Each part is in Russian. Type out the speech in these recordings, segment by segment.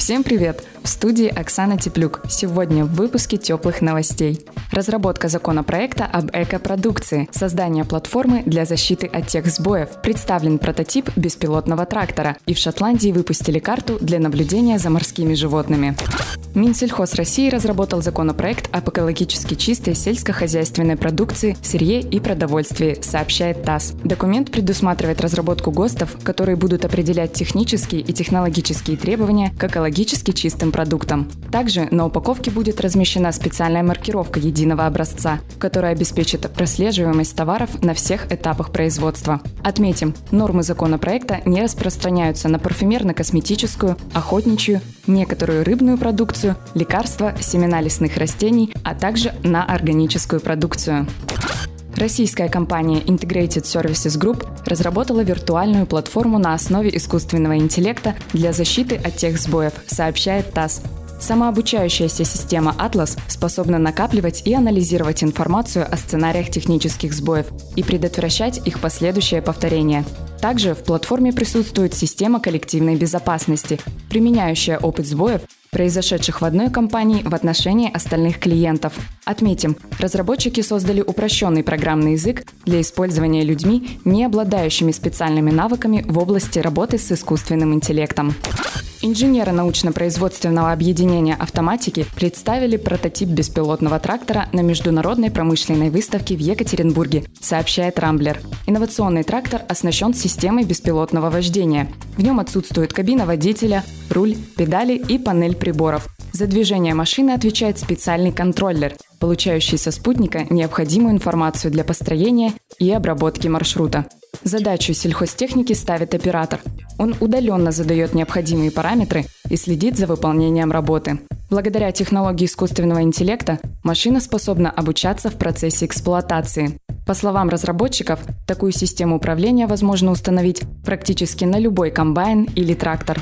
Всем привет! В студии Оксана Теплюк. Сегодня в выпуске теплых новостей. Разработка законопроекта об экопродукции, создание платформы для защиты от тех сбоев, представлен прототип беспилотного трактора, и в Шотландии выпустили карту для наблюдения за морскими животными. Минсельхоз России разработал законопроект об экологически чистой сельскохозяйственной продукции, сырье и продовольствии, сообщает ТАСС. Документ предусматривает разработку ГОСТов, которые будут определять технические и технологические требования к экологически чистым продуктам. Также на упаковке будет размещена специальная маркировка единого образца, которая обеспечит прослеживаемость товаров на всех этапах производства. Отметим, нормы законопроекта не распространяются на парфюмерно-косметическую, охотничью, некоторую рыбную продукцию, лекарства, семена лесных растений, а также на органическую продукцию. Российская компания Integrated Services Group разработала виртуальную платформу на основе искусственного интеллекта для защиты от тех сбоев, сообщает ТАСС. Самообучающаяся система Atlas способна накапливать и анализировать информацию о сценариях технических сбоев и предотвращать их последующее повторение. Также в платформе присутствует система коллективной безопасности, применяющая опыт сбоев произошедших в одной компании в отношении остальных клиентов. Отметим, разработчики создали упрощенный программный язык для использования людьми, не обладающими специальными навыками в области работы с искусственным интеллектом. Инженеры научно-производственного объединения автоматики представили прототип беспилотного трактора на международной промышленной выставке в Екатеринбурге, сообщает Рамблер. Инновационный трактор оснащен системой беспилотного вождения. В нем отсутствует кабина водителя, руль, педали и панель приборов. За движение машины отвечает специальный контроллер, получающий со спутника необходимую информацию для построения и обработки маршрута. Задачу сельхозтехники ставит оператор. Он удаленно задает необходимые параметры и следит за выполнением работы. Благодаря технологии искусственного интеллекта машина способна обучаться в процессе эксплуатации. По словам разработчиков, такую систему управления возможно установить практически на любой комбайн или трактор.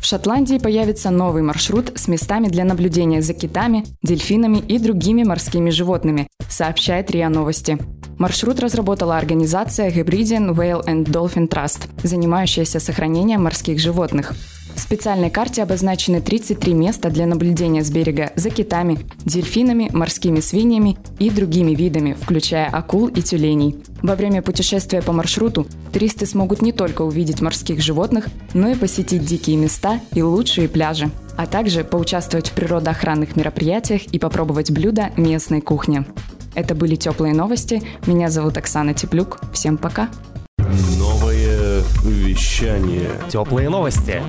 В Шотландии появится новый маршрут с местами для наблюдения за китами, дельфинами и другими морскими животными, сообщает РИА Новости. Маршрут разработала организация Hebridean Whale and Dolphin Trust, занимающаяся сохранением морских животных. В специальной карте обозначены 33 места для наблюдения с берега за китами, дельфинами, морскими свиньями и другими видами, включая акул и тюленей. Во время путешествия по маршруту туристы смогут не только увидеть морских животных, но и посетить дикие места и лучшие пляжи, а также поучаствовать в природоохранных мероприятиях и попробовать блюда местной кухни. Это были теплые новости. Меня зовут Оксана Теплюк. Всем пока. Вещание. Теплые новости.